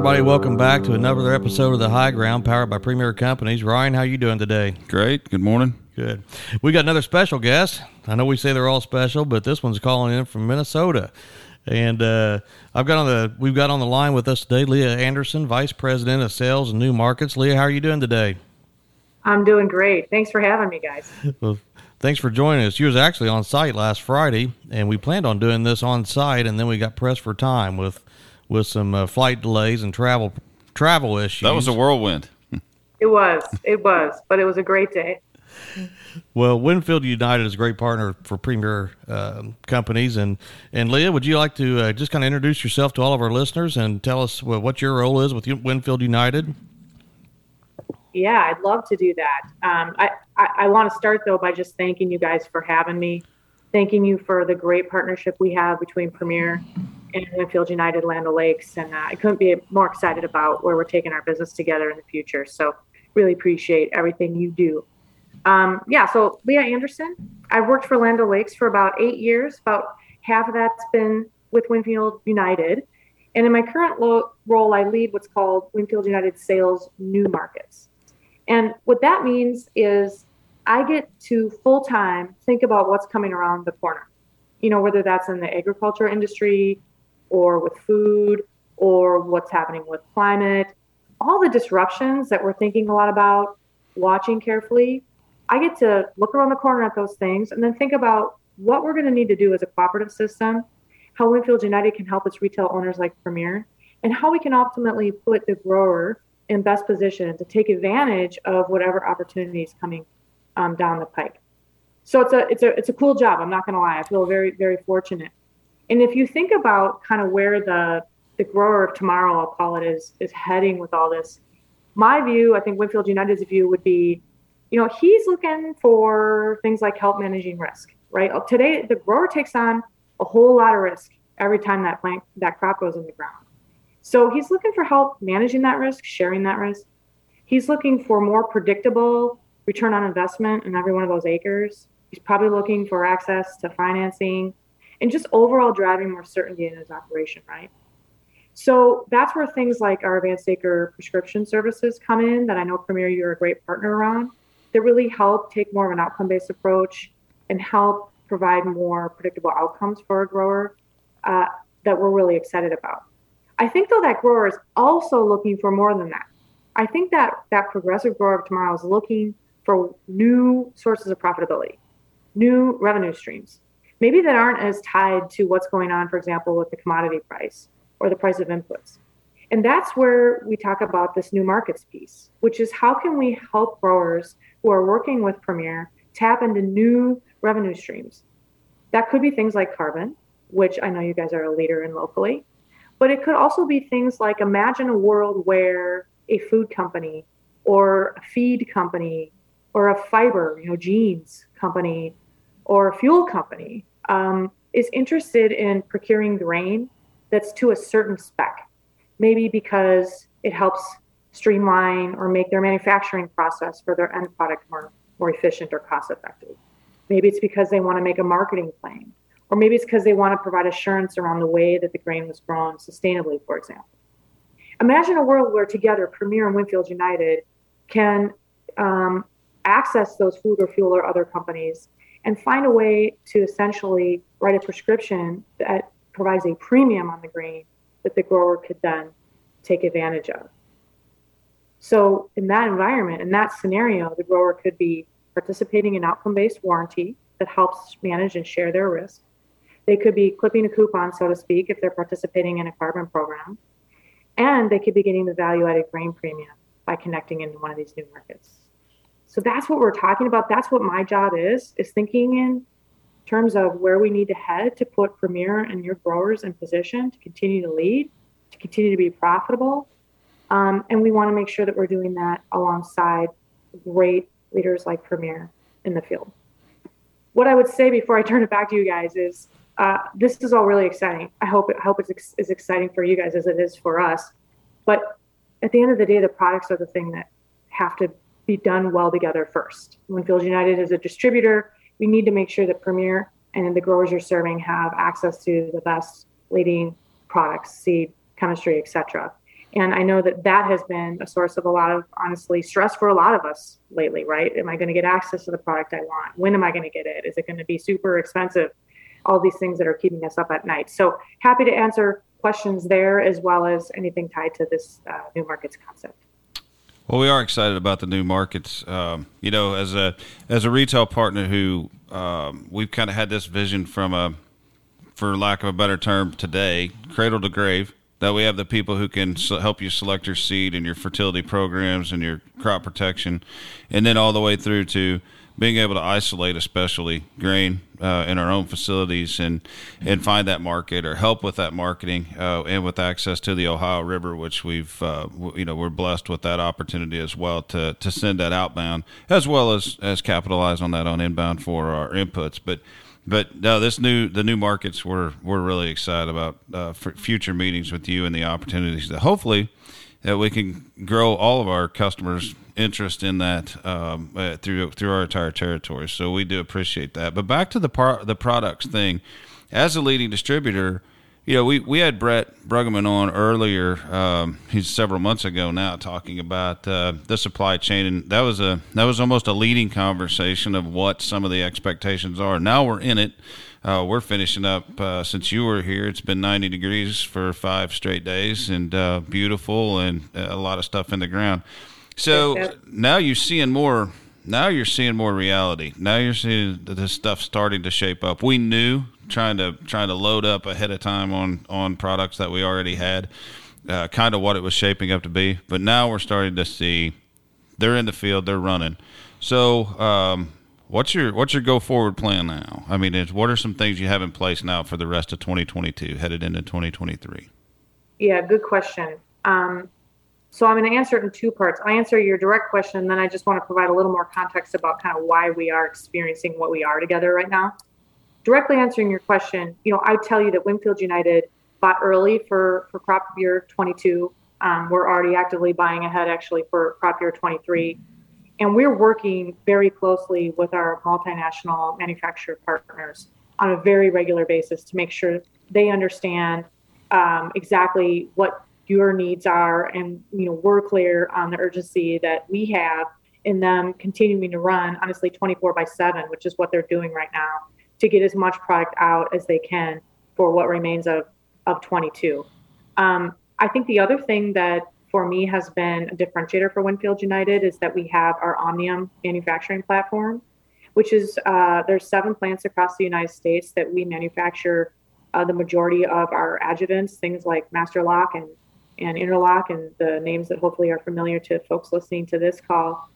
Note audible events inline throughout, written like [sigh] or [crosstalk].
everybody. Welcome back to another episode of the High Ground, powered by Premier Companies. Ryan, how you doing today? Great. Good morning. Good. We got another special guest. I know we say they're all special, but this one's calling in from Minnesota. And uh, I've got on the we've got on the line with us today Leah Anderson, Vice President of Sales and New Markets. Leah, how are you doing today? I'm doing great. Thanks for having me, guys. Well, thanks for joining us. You was actually on site last Friday, and we planned on doing this on site, and then we got pressed for time with with some uh, flight delays and travel travel issues. That was a whirlwind. It was, it was, but it was a great day. Well, Winfield United is a great partner for Premier uh, companies, and and Leah, would you like to uh, just kind of introduce yourself to all of our listeners and tell us what, what your role is with Winfield United? Yeah, I'd love to do that. Um, I, I, I want to start though by just thanking you guys for having me, thanking you for the great partnership we have between Premier and Winfield United Land O'Lakes, and uh, I couldn't be more excited about where we're taking our business together in the future. So really appreciate everything you do. Um, yeah, so Leah Anderson, I've worked for Land O'Lakes for about eight years. About half of that's been with Winfield United. And in my current lo- role, I lead what's called Winfield United Sales New Markets. And what that means is I get to full time think about what's coming around the corner. You know, whether that's in the agriculture industry or with food or what's happening with climate, all the disruptions that we're thinking a lot about, watching carefully. I get to look around the corner at those things and then think about what we're going to need to do as a cooperative system, how Winfield United can help its retail owners like Premier, and how we can ultimately put the grower in best position to take advantage of whatever opportunities coming um, down the pike. So it's a it's a it's a cool job. I'm not going to lie. I feel very very fortunate. And if you think about kind of where the the grower of tomorrow, I'll call it, is is heading with all this, my view, I think Winfield United's view would be, you know, he's looking for things like help managing risk, right? Today, the grower takes on a whole lot of risk every time that plant that crop goes in the ground. So he's looking for help managing that risk, sharing that risk. He's looking for more predictable return on investment in every one of those acres. He's probably looking for access to financing and just overall driving more certainty in his operation, right? So that's where things like our advanced acre prescription services come in that I know Premier, you're a great partner around, that really help take more of an outcome based approach and help provide more predictable outcomes for a grower uh, that we're really excited about. I think though that grower is also looking for more than that. I think that that progressive grower of tomorrow is looking for new sources of profitability, new revenue streams, maybe that aren't as tied to what's going on, for example, with the commodity price or the price of inputs. And that's where we talk about this new markets piece, which is how can we help growers who are working with Premier tap into new revenue streams? That could be things like carbon, which I know you guys are a leader in locally, but it could also be things like imagine a world where a food company or a feed company or a fiber, you know, jeans company or a fuel company um, is interested in procuring grain that's to a certain spec, maybe because it helps streamline or make their manufacturing process for their end product more, more efficient or cost effective. Maybe it's because they want to make a marketing claim, or maybe it's because they want to provide assurance around the way that the grain was grown sustainably, for example. Imagine a world where together Premier and Winfield United can um, access those food or fuel or other companies and find a way to essentially write a prescription that provides a premium on the grain that the grower could then take advantage of. So, in that environment, in that scenario, the grower could be participating in outcome based warranty that helps manage and share their risk. They could be clipping a coupon, so to speak, if they're participating in a carbon program. And they could be getting the value added grain premium by connecting into one of these new markets. So that's what we're talking about. That's what my job is, is thinking in terms of where we need to head to put Premier and your growers in position to continue to lead, to continue to be profitable. Um, and we want to make sure that we're doing that alongside great leaders like Premier in the field. What I would say before I turn it back to you guys is uh, this is all really exciting. I hope it, I hope it's ex- as exciting for you guys as it is for us. But at the end of the day, the products are the thing that have to be done well together first. Winfield United is a distributor we need to make sure that Premier and the growers you're serving have access to the best leading products, seed, chemistry, etc. And I know that that has been a source of a lot of, honestly, stress for a lot of us lately, right? Am I going to get access to the product I want? When am I going to get it? Is it going to be super expensive? All these things that are keeping us up at night. So happy to answer questions there as well as anything tied to this uh, new markets concept. Well, we are excited about the new markets. Um, you know, as a as a retail partner who um, we've kind of had this vision from a, for lack of a better term, today, cradle to grave that we have the people who can help you select your seed and your fertility programs and your crop protection, and then all the way through to being able to isolate, especially grain, uh, in our own facilities and and find that market or help with that marketing uh, and with access to the Ohio River, which we've uh, you know we're blessed with that opportunity as well to to send that outbound as well as as capitalize on that on inbound for our inputs, but but no, this new the new markets we're we're really excited about uh, future meetings with you and the opportunities that hopefully that we can grow all of our customers' interest in that um, uh, through through our entire territory. So we do appreciate that. But back to the par- the products thing, as a leading distributor, you know, we, we had Brett Bruggeman on earlier. Um, he's several months ago now talking about uh, the supply chain, and that was a that was almost a leading conversation of what some of the expectations are. Now we're in it. Uh, we're finishing up uh, since you were here. It's been 90 degrees for five straight days, and uh, beautiful, and uh, a lot of stuff in the ground. So now you're seeing more. Now you're seeing more reality. Now you're seeing this stuff starting to shape up. We knew trying to trying to load up ahead of time on on products that we already had, uh, kind of what it was shaping up to be. But now we're starting to see they're in the field, they're running. So, um, what's your what's your go forward plan now? I mean, what are some things you have in place now for the rest of 2022, headed into 2023? Yeah, good question. Um, so I'm going to answer it in two parts. I answer your direct question, and then I just want to provide a little more context about kind of why we are experiencing what we are together right now directly answering your question, you know, I tell you that Winfield United bought early for, for crop year 22. Um, we're already actively buying ahead actually for crop year 23. And we're working very closely with our multinational manufacturer partners on a very regular basis to make sure they understand um, exactly what your needs are and you know we're clear on the urgency that we have in them continuing to run honestly 24 by 7 which is what they're doing right now to get as much product out as they can for what remains of of 22. Um, I think the other thing that for me has been a differentiator for Winfield United is that we have our Omnium manufacturing platform, which is uh, there's seven plants across the United States that we manufacture uh, the majority of our adjuvants, things like Master Lock and and Interlock, and the names that hopefully are familiar to folks listening to this call.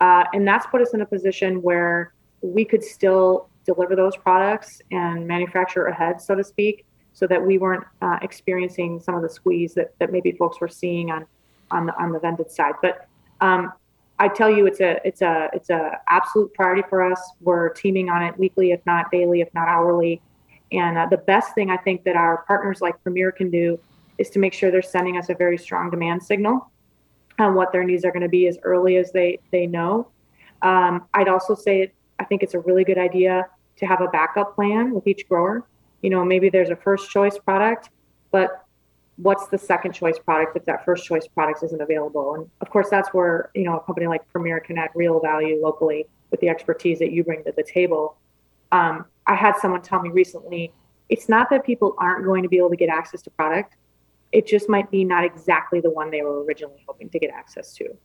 Uh, and that's put us in a position where we could still deliver those products and manufacture ahead, so to speak, so that we weren't uh, experiencing some of the squeeze that, that maybe folks were seeing on on the on the vended side. But um, I tell you, it's a it's a it's a absolute priority for us. We're teaming on it weekly, if not daily, if not hourly. And uh, the best thing I think that our partners like Premier can do is to make sure they're sending us a very strong demand signal on what their needs are going to be as early as they they know. Um, I'd also say I think it's a really good idea to have a backup plan with each grower. You know, maybe there's a first choice product, but what's the second choice product if that first choice product isn't available? And of course, that's where, you know, a company like Premier can add real value locally with the expertise that you bring to the table. Um, I had someone tell me recently it's not that people aren't going to be able to get access to product, it just might be not exactly the one they were originally hoping to get access to.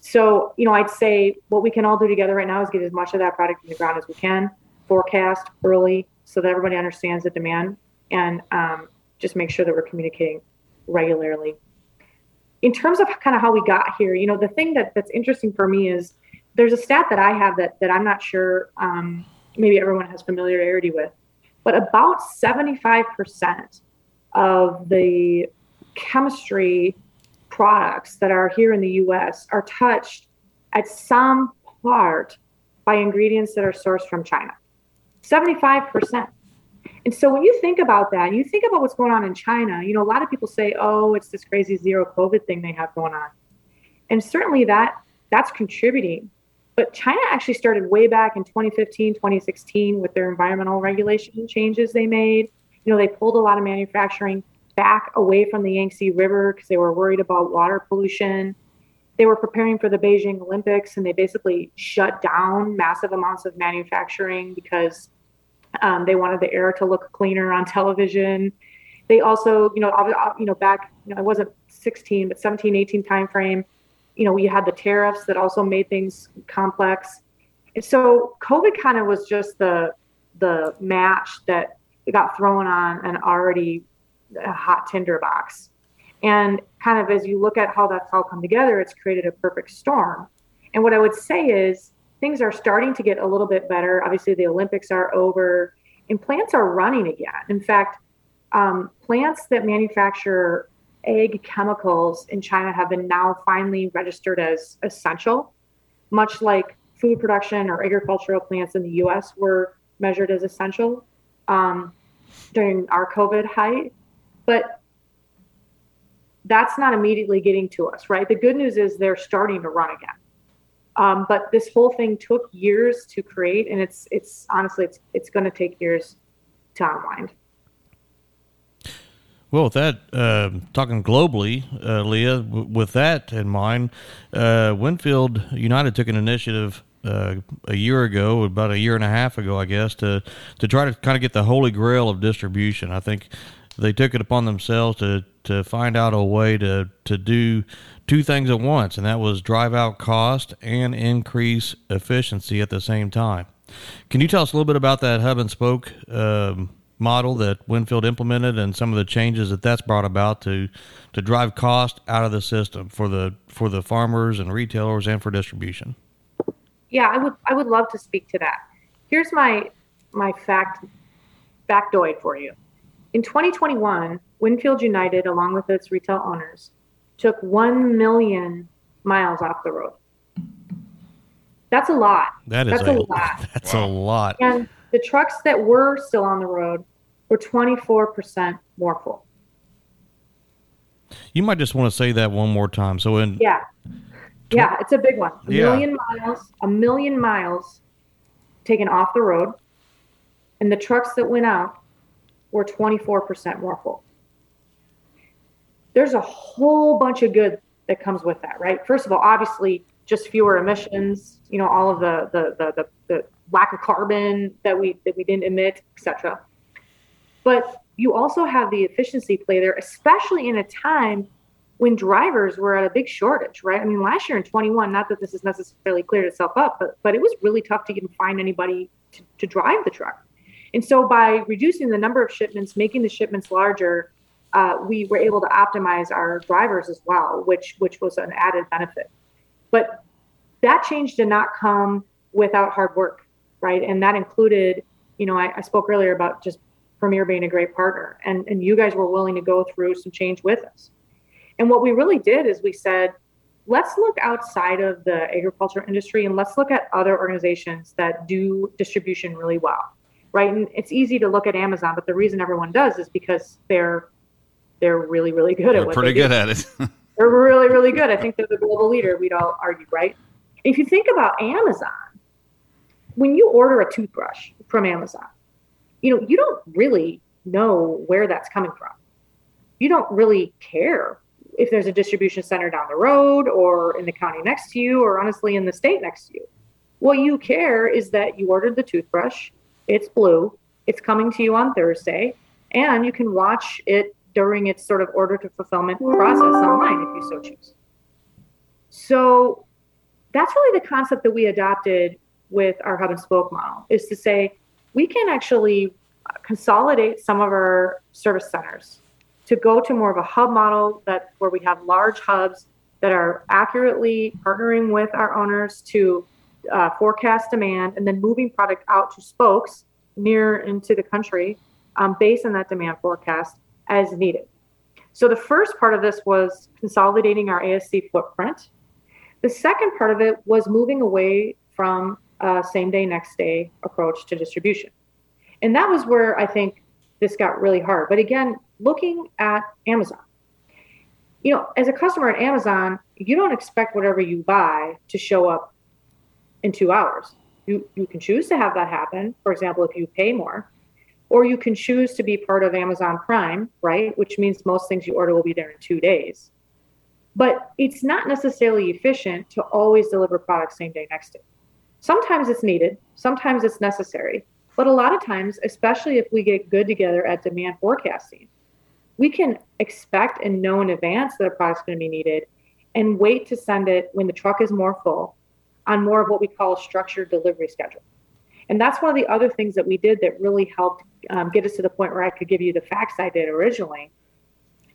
So, you know, I'd say what we can all do together right now is get as much of that product in the ground as we can, forecast early so that everybody understands the demand, and um, just make sure that we're communicating regularly. In terms of kind of how we got here, you know, the thing that, that's interesting for me is there's a stat that I have that, that I'm not sure um, maybe everyone has familiarity with, but about 75% of the chemistry products that are here in the US are touched at some part by ingredients that are sourced from China. 75%. And so when you think about that, you think about what's going on in China, you know, a lot of people say, oh, it's this crazy zero COVID thing they have going on. And certainly that that's contributing. But China actually started way back in 2015, 2016 with their environmental regulation changes they made. You know, they pulled a lot of manufacturing back away from the Yangtze River because they were worried about water pollution. They were preparing for the Beijing Olympics and they basically shut down massive amounts of manufacturing because um, they wanted the air to look cleaner on television. They also, you know, you know, back, you know, it wasn't 16, but 17, 18 timeframe. You know, we had the tariffs that also made things complex. And so COVID kind of was just the the match that got thrown on an already hot tinderbox. And kind of as you look at how that's all come together, it's created a perfect storm. And what I would say is things are starting to get a little bit better. Obviously, the Olympics are over and plants are running again. In fact, um, plants that manufacture ag chemicals in China have been now finally registered as essential, much like food production or agricultural plants in the US were measured as essential um, during our COVID height. But that's not immediately getting to us, right? The good news is they're starting to run again. Um, but this whole thing took years to create, and it's it's honestly it's it's going to take years to unwind. Well, with that, uh, talking globally, uh, Leah, w- with that in mind, uh, Winfield United took an initiative uh, a year ago, about a year and a half ago, I guess, to to try to kind of get the holy grail of distribution. I think they took it upon themselves to to find out a way to to do two things at once, and that was drive out cost and increase efficiency at the same time. Can you tell us a little bit about that hub and spoke um, model that Winfield implemented and some of the changes that that's brought about to to drive cost out of the system for the for the farmers and retailers and for distribution? Yeah, I would I would love to speak to that. Here's my my fact factoid for you. In 2021, Winfield United, along with its retail owners, took 1 million miles off the road. That's a lot. That is that's a, a lot. [laughs] That's wow. a lot. And the trucks that were still on the road were 24% more full. You might just want to say that one more time. So in Yeah. Yeah, it's a big one. A yeah. million miles, a million miles taken off the road. And the trucks that went out were 24% more full. There's a whole bunch of good that comes with that, right? First of all, obviously, just fewer emissions, you know, all of the the the, the, the lack of carbon that we that we didn't emit, etc. But you also have the efficiency play there, especially in a time when drivers were at a big shortage, right? I mean, last year in 21, not that this has necessarily cleared itself up, but but it was really tough to even find anybody to, to drive the truck. And so by reducing the number of shipments, making the shipments larger, uh, we were able to optimize our drivers as well, which which was an added benefit. But that change did not come without hard work, right? And that included, you know, I, I spoke earlier about just Premier being a great partner, and and you guys were willing to go through some change with us. And what we really did is we said, let's look outside of the agriculture industry and let's look at other organizations that do distribution really well right? And it's easy to look at Amazon, but the reason everyone does is because they're they're really really good they're at what pretty good at it. [laughs] they're really really good. I think they're the global leader. We'd all argue, right? If you think about Amazon, when you order a toothbrush from Amazon, you know you don't really know where that's coming from. You don't really care if there's a distribution center down the road or in the county next to you or honestly in the state next to you. What you care is that you ordered the toothbrush it's blue. It's coming to you on Thursday, and you can watch it during its sort of order to fulfillment process online if you so choose. So that's really the concept that we adopted with our hub and spoke model is to say we can actually consolidate some of our service centers to go to more of a hub model that where we have large hubs that are accurately partnering with our owners to uh, forecast demand and then moving product out to spokes near into the country um, based on that demand forecast as needed. So the first part of this was consolidating our ASC footprint. The second part of it was moving away from a same day, next day approach to distribution. And that was where I think this got really hard. But again, looking at Amazon, you know, as a customer at Amazon, you don't expect whatever you buy to show up in two hours. You, you can choose to have that happen. For example, if you pay more, Or you can choose to be part of Amazon Prime, right? Which means most things you order will be there in two days. But it's not necessarily efficient to always deliver products same day, next day. Sometimes it's needed, sometimes it's necessary. But a lot of times, especially if we get good together at demand forecasting, we can expect and know in advance that a product's going to be needed and wait to send it when the truck is more full on more of what we call a structured delivery schedule. And that's one of the other things that we did that really helped um, get us to the point where I could give you the facts I did originally.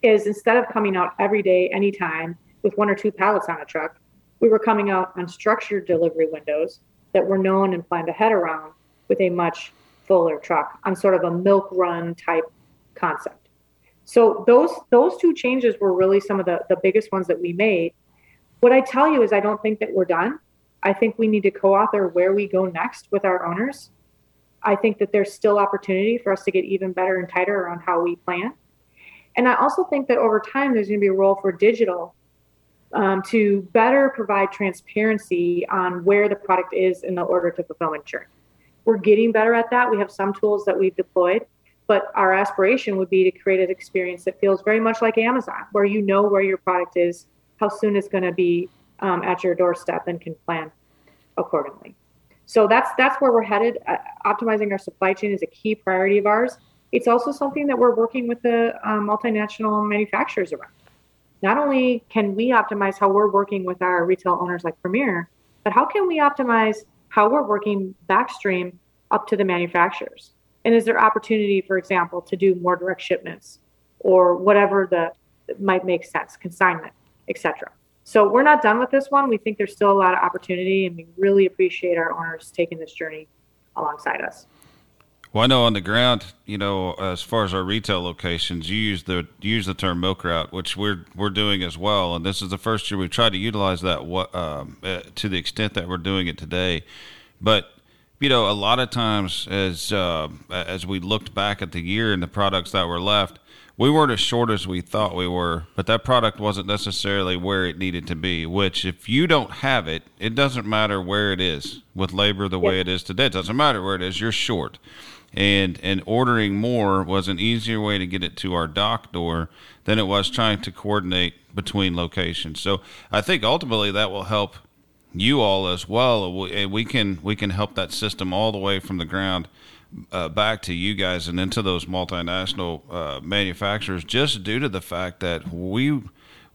Is instead of coming out every day, anytime with one or two pallets on a truck, we were coming out on structured delivery windows that were known and planned ahead around with a much fuller truck on sort of a milk run type concept. So those those two changes were really some of the, the biggest ones that we made. What I tell you is I don't think that we're done. I think we need to co-author where we go next with our owners. I think that there's still opportunity for us to get even better and tighter around how we plan. And I also think that over time, there's going to be a role for digital um, to better provide transparency on where the product is in the order to fulfillment journey. We're getting better at that. We have some tools that we've deployed, but our aspiration would be to create an experience that feels very much like Amazon, where you know where your product is, how soon it's going to be um, at your doorstep, and can plan accordingly. So that's that's where we're headed. Uh, optimizing our supply chain is a key priority of ours. It's also something that we're working with the uh, multinational manufacturers around. Not only can we optimize how we're working with our retail owners like Premier, but how can we optimize how we're working backstream up to the manufacturers? And is there opportunity, for example, to do more direct shipments or whatever the might make sense, consignment, etc. So we're not done with this one. We think there's still a lot of opportunity, and we really appreciate our owners taking this journey alongside us. Well, I know on the ground, you know, as far as our retail locations, you use the you use the term milk route, which we're we're doing as well. And this is the first year we've tried to utilize that um, uh, to the extent that we're doing it today. But you know, a lot of times as uh, as we looked back at the year and the products that were left, we weren't as short as we thought we were, but that product wasn't necessarily where it needed to be. Which, if you don't have it, it doesn't matter where it is with labor the way it is today. It doesn't matter where it is, you're short. And and ordering more was an easier way to get it to our dock door than it was trying to coordinate between locations. So I think ultimately that will help you all as well. We can we can help that system all the way from the ground uh, back to you guys and into those multinational uh, manufacturers just due to the fact that we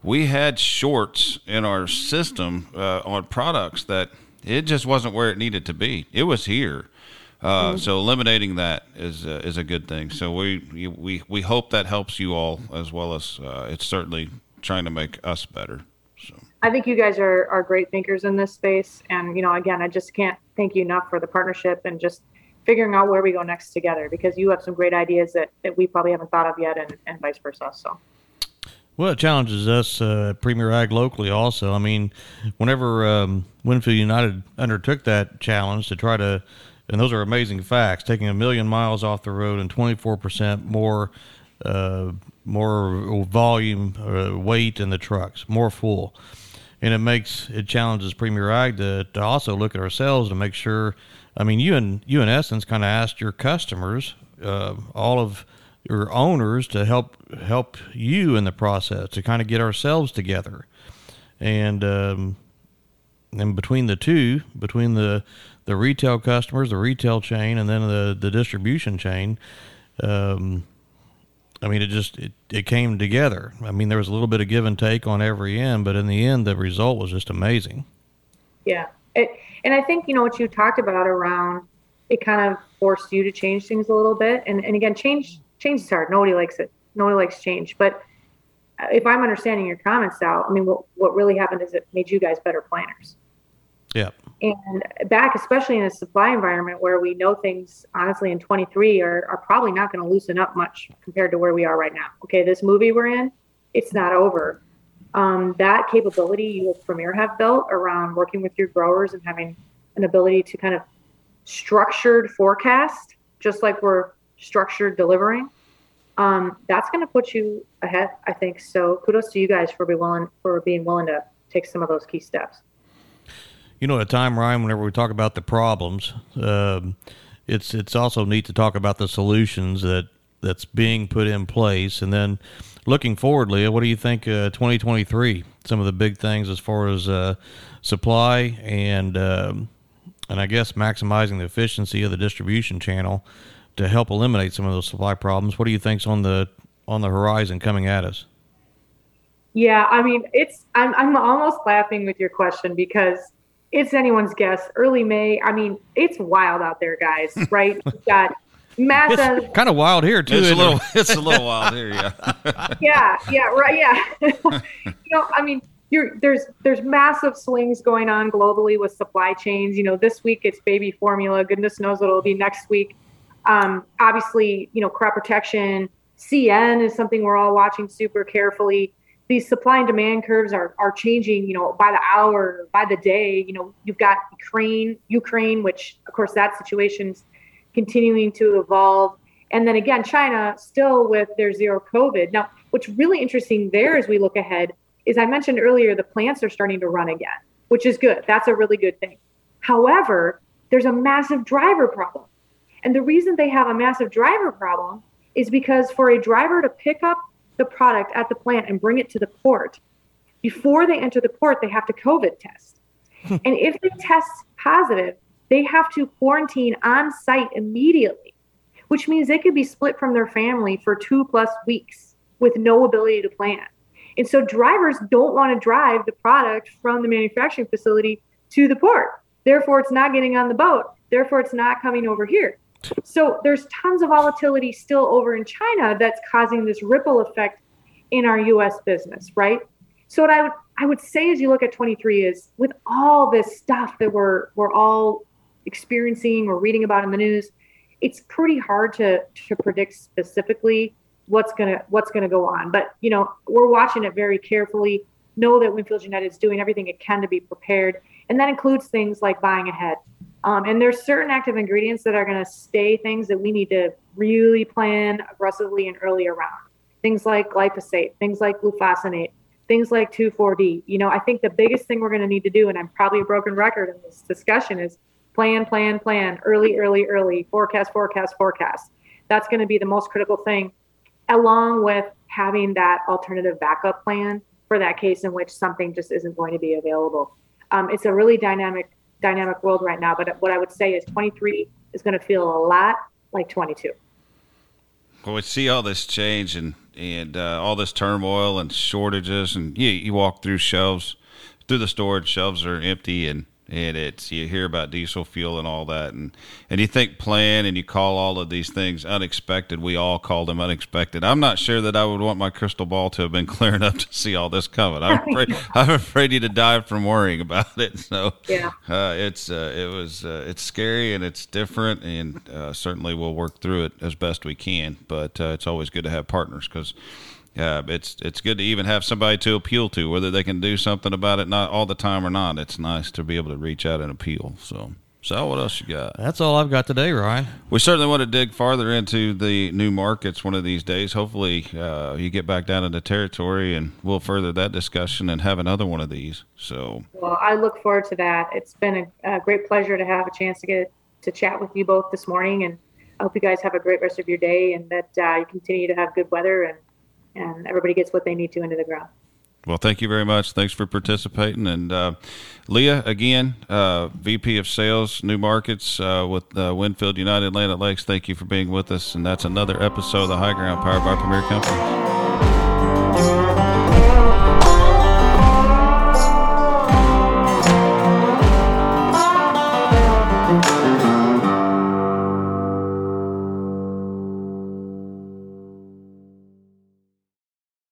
we had shorts in our system uh, on products that it just wasn't where it needed to be. It was here. Uh, mm-hmm. So eliminating that is uh, is a good thing. So we we we hope that helps you all as well as uh, it's certainly trying to make us better. I think you guys are are great thinkers in this space, and you know, again, I just can't thank you enough for the partnership and just figuring out where we go next together because you have some great ideas that, that we probably haven't thought of yet and, and vice versa. So. Well, it challenges us, uh, Premier Ag locally also. I mean, whenever um, Winfield United undertook that challenge to try to, and those are amazing facts, taking a million miles off the road and 24% more, uh, more volume, uh, weight in the trucks, more full. And it makes, it challenges Premier Ag to, to also look at ourselves to make sure I mean, you and you in essence kind of asked your customers, uh, all of your owners, to help help you in the process to kind of get ourselves together, and um, and between the two, between the the retail customers, the retail chain, and then the the distribution chain. Um, I mean, it just it, it came together. I mean, there was a little bit of give and take on every end, but in the end, the result was just amazing. Yeah, it, and I think, you know, what you talked about around it kind of forced you to change things a little bit. And, and again, change, change is hard. Nobody likes it. Nobody likes change. But uh, if I'm understanding your comments out, I mean, what, what really happened is it made you guys better planners. Yeah. And back, especially in a supply environment where we know things, honestly, in 23 are, are probably not going to loosen up much compared to where we are right now. Okay, this movie we're in, it's not over um, that capability you as Premier have built around working with your growers and having an ability to kind of structured forecast, just like we're structured delivering, um, that's going to put you ahead, I think. So kudos to you guys for being willing for being willing to take some of those key steps. You know, at a time, Ryan, whenever we talk about the problems, um, it's it's also neat to talk about the solutions that that's being put in place, and then looking forward, Leah, what do you think? Uh, 2023, some of the big things as far as uh, supply and um, and I guess maximizing the efficiency of the distribution channel to help eliminate some of those supply problems. What do you think's on the on the horizon coming at us? Yeah, I mean, it's I'm I'm almost laughing with your question because it's anyone's guess. Early May, I mean, it's wild out there, guys. [laughs] Right? We've got massive. kind of wild here too. It's a little, it? it's a little [laughs] wild here, yeah. yeah, yeah, right, yeah. [laughs] you know, I mean, you're, there's there's massive swings going on globally with supply chains. You know, this week it's baby formula. Goodness knows what it'll be next week. Um, obviously, you know, crop protection, CN is something we're all watching super carefully. These supply and demand curves are are changing, you know, by the hour, by the day. You know, you've got Ukraine, Ukraine, which of course that situation's continuing to evolve. And then again, China still with their zero COVID. Now, what's really interesting there as we look ahead is I mentioned earlier the plants are starting to run again, which is good. That's a really good thing. However, there's a massive driver problem. And the reason they have a massive driver problem is because for a driver to pick up the product at the plant and bring it to the port, before they enter the port, they have to COVID test. Hmm. and if they test positive, they have to quarantine on site immediately, which means they could be split from their family for two plus weeks with no ability to plan. And so drivers don't want to drive the product from the manufacturing facility to the port. Therefore, it's not getting on the boat. Therefore, it's not coming over here. So there's tons of volatility still over in China that's causing this ripple effect in our US business, right? So what I would I would say as you look at 23 is with all this stuff that we're we're all experiencing or reading about in the news, it's pretty hard to to predict specifically what's gonna what's gonna go on. But you know, we're watching it very carefully. Know that Winfield United is doing everything it can to be prepared, and that includes things like buying ahead. Um, and there's certain active ingredients that are going to stay things that we need to really plan aggressively and early around. Things like glyphosate, things like glufosinate, things like 2,4-D. You know, I think the biggest thing we're going to need to do, and I'm probably a broken record in this discussion, is plan, plan, plan, early, early, early, forecast, forecast, forecast. That's going to be the most critical thing, along with having that alternative backup plan for that case in which something just isn't going to be available. Um, it's a really dynamic dynamic world right now. But what I would say is 23 is going to feel a lot like 22. Well, we see all this change and and uh, all this turmoil and shortages, and you you walk through shelves, through the storage shelves are empty, and and it's you hear about diesel fuel and all that and and you think plan and you call all of these things unexpected. We all call them unexpected. I'm not sure that i would want my crystal ball to have been [laughs] clear enough to see all this coming. I'm [laughs] afraid i'm afraid you to die from worrying about it. [laughs] So yeah. uh, it's uh, it was uh, it's scary and it's different and uh, certainly we'll work through it as best we can but uh, it's always good to have partners because yeah, it's it's good to even have somebody to appeal to, whether they can do something about it not all the time or not. It's nice to be able to reach out and appeal. So, so what else you got? That's all I've got today, Ryan. We certainly want to dig farther into the new markets one of these days. Hopefully, uh, you get back down into territory, and we'll further that discussion and have another one of these. So, well, I look forward to that. It's been a, a great pleasure to have a chance to get to chat with you both this morning, and I hope you guys have a great rest of your day, and that uh, you continue to have good weather and and everybody gets what they need to into the ground. Well, thank you very much. Thanks for participating. And uh, Leah, again, uh, VP of Sales, New Markets uh, with uh, Winfield United Land Lakes. Thank you for being with us. And that's another episode of the High Ground, powered by Premier Company.